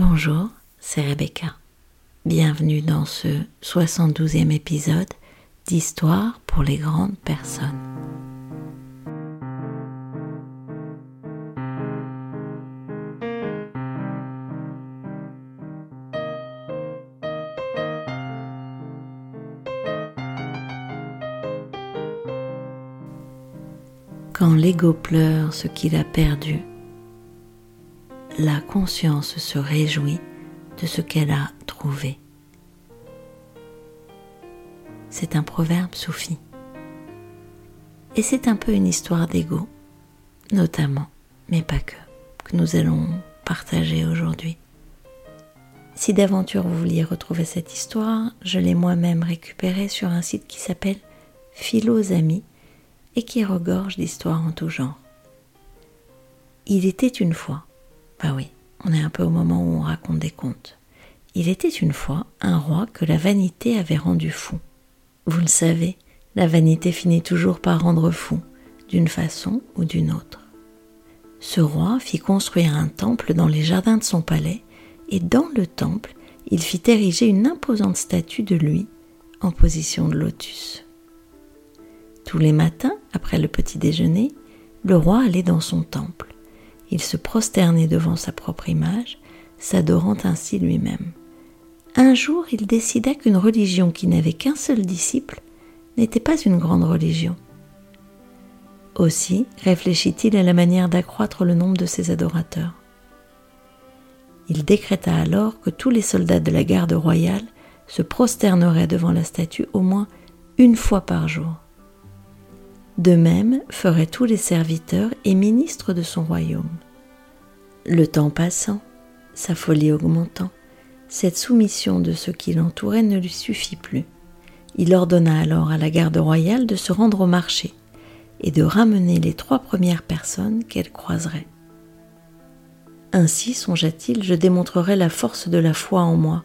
Bonjour, c'est Rebecca. Bienvenue dans ce 72e épisode d'Histoire pour les grandes personnes. Quand l'ego pleure ce qu'il a perdu, la conscience se réjouit de ce qu'elle a trouvé. C'est un proverbe soufi. Et c'est un peu une histoire d'ego, notamment, mais pas que, que nous allons partager aujourd'hui. Si d'aventure vous vouliez retrouver cette histoire, je l'ai moi-même récupérée sur un site qui s'appelle Philosamis et qui regorge d'histoires en tout genre. Il était une fois, bah oui, on est un peu au moment où on raconte des contes. Il était une fois un roi que la vanité avait rendu fou. Vous le savez, la vanité finit toujours par rendre fou, d'une façon ou d'une autre. Ce roi fit construire un temple dans les jardins de son palais, et dans le temple, il fit ériger une imposante statue de lui en position de lotus. Tous les matins, après le petit déjeuner, le roi allait dans son temple. Il se prosternait devant sa propre image, s'adorant ainsi lui-même. Un jour, il décida qu'une religion qui n'avait qu'un seul disciple n'était pas une grande religion. Aussi réfléchit-il à la manière d'accroître le nombre de ses adorateurs. Il décréta alors que tous les soldats de la garde royale se prosterneraient devant la statue au moins une fois par jour. De même feraient tous les serviteurs et ministres de son royaume. Le temps passant, sa folie augmentant, cette soumission de ceux qui l'entouraient ne lui suffit plus. Il ordonna alors à la garde royale de se rendre au marché et de ramener les trois premières personnes qu'elle croiserait. Ainsi, songea-t-il, je démontrerai la force de la foi en moi.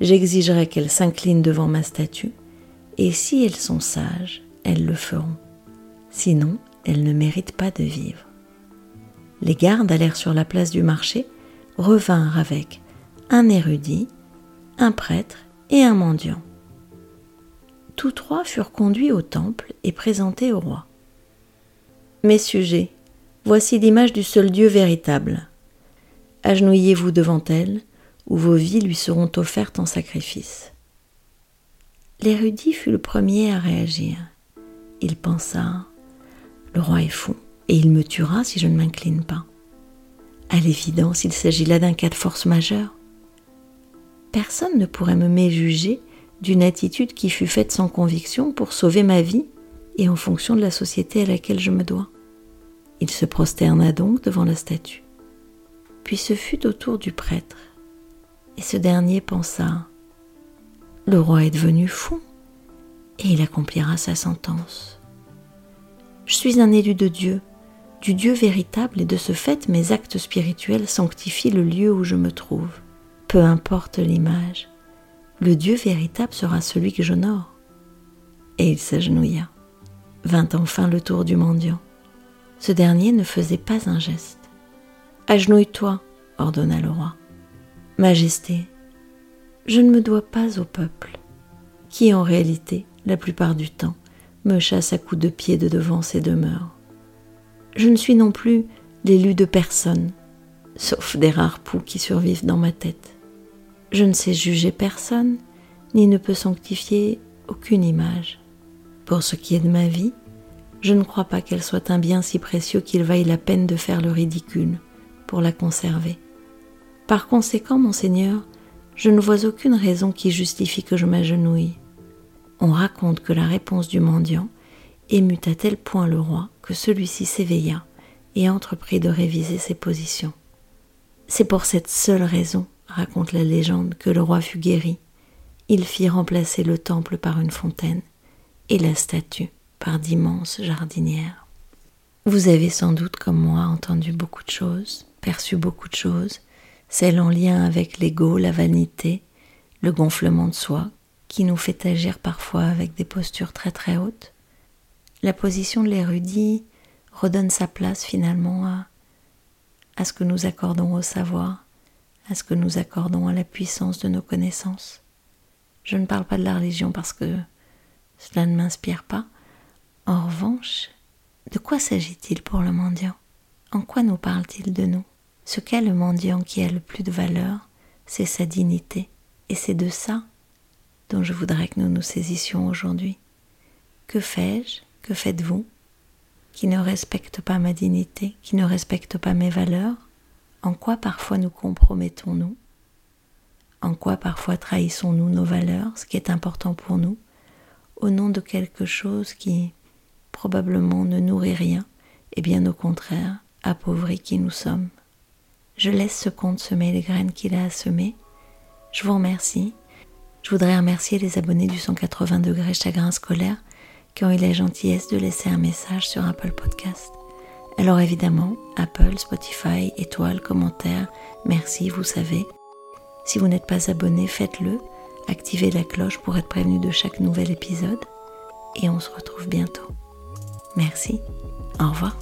J'exigerai qu'elles s'inclinent devant ma statue, et si elles sont sages, elles le feront. Sinon, elles ne méritent pas de vivre. Les gardes allèrent sur la place du marché, revinrent avec un érudit, un prêtre et un mendiant. Tous trois furent conduits au temple et présentés au roi. Mes sujets, voici l'image du seul Dieu véritable. Agenouillez-vous devant elle, ou vos vies lui seront offertes en sacrifice. L'érudit fut le premier à réagir. Il pensa le roi est fou, et il me tuera si je ne m'incline pas. À l'évidence, il s'agit là d'un cas de force majeure. Personne ne pourrait me méjuger d'une attitude qui fut faite sans conviction pour sauver ma vie et en fonction de la société à laquelle je me dois. Il se prosterna donc devant la statue. Puis ce fut au tour du prêtre, et ce dernier pensa Le roi est devenu fou, et il accomplira sa sentence. Je suis un élu de Dieu, du Dieu véritable, et de ce fait mes actes spirituels sanctifient le lieu où je me trouve. Peu importe l'image, le Dieu véritable sera celui que j'honore. Et il s'agenouilla. Vint enfin le tour du mendiant. Ce dernier ne faisait pas un geste. Agenouille-toi, ordonna le roi. Majesté, je ne me dois pas au peuple, qui en réalité, la plupart du temps, me chasse à coups de pied de devant ses demeures. Je ne suis non plus l'élu de personne, sauf des rares poux qui survivent dans ma tête. Je ne sais juger personne, ni ne peux sanctifier aucune image. Pour ce qui est de ma vie, je ne crois pas qu'elle soit un bien si précieux qu'il vaille la peine de faire le ridicule pour la conserver. Par conséquent, monseigneur, je ne vois aucune raison qui justifie que je m'agenouille on raconte que la réponse du mendiant émut à tel point le roi que celui-ci s'éveilla et entreprit de réviser ses positions. C'est pour cette seule raison, raconte la légende, que le roi fut guéri. Il fit remplacer le temple par une fontaine et la statue par d'immenses jardinières. Vous avez sans doute, comme moi, entendu beaucoup de choses, perçu beaucoup de choses, celles en lien avec l'ego, la vanité, le gonflement de soi, qui nous fait agir parfois avec des postures très très hautes. La position de l'érudit redonne sa place finalement à, à ce que nous accordons au savoir, à ce que nous accordons à la puissance de nos connaissances. Je ne parle pas de la religion parce que cela ne m'inspire pas. En revanche, de quoi s'agit-il pour le mendiant? En quoi nous parle-t-il de nous? Ce qu'est le mendiant qui a le plus de valeur, c'est sa dignité. Et c'est de ça dont je voudrais que nous nous saisissions aujourd'hui. Que fais-je? Que faites-vous? Qui ne respecte pas ma dignité, qui ne respecte pas mes valeurs? En quoi parfois nous compromettons-nous? En quoi parfois trahissons-nous nos valeurs, ce qui est important pour nous, au nom de quelque chose qui probablement ne nourrit rien, et bien au contraire, appauvrit qui nous sommes. Je laisse ce conte semer les graines qu'il a à semer. Je vous remercie je voudrais remercier les abonnés du 180 degrés chagrin scolaire qui ont eu la gentillesse de laisser un message sur Apple Podcast. Alors évidemment, Apple, Spotify, étoiles, commentaires, merci, vous savez. Si vous n'êtes pas abonné, faites-le. Activez la cloche pour être prévenu de chaque nouvel épisode. Et on se retrouve bientôt. Merci. Au revoir.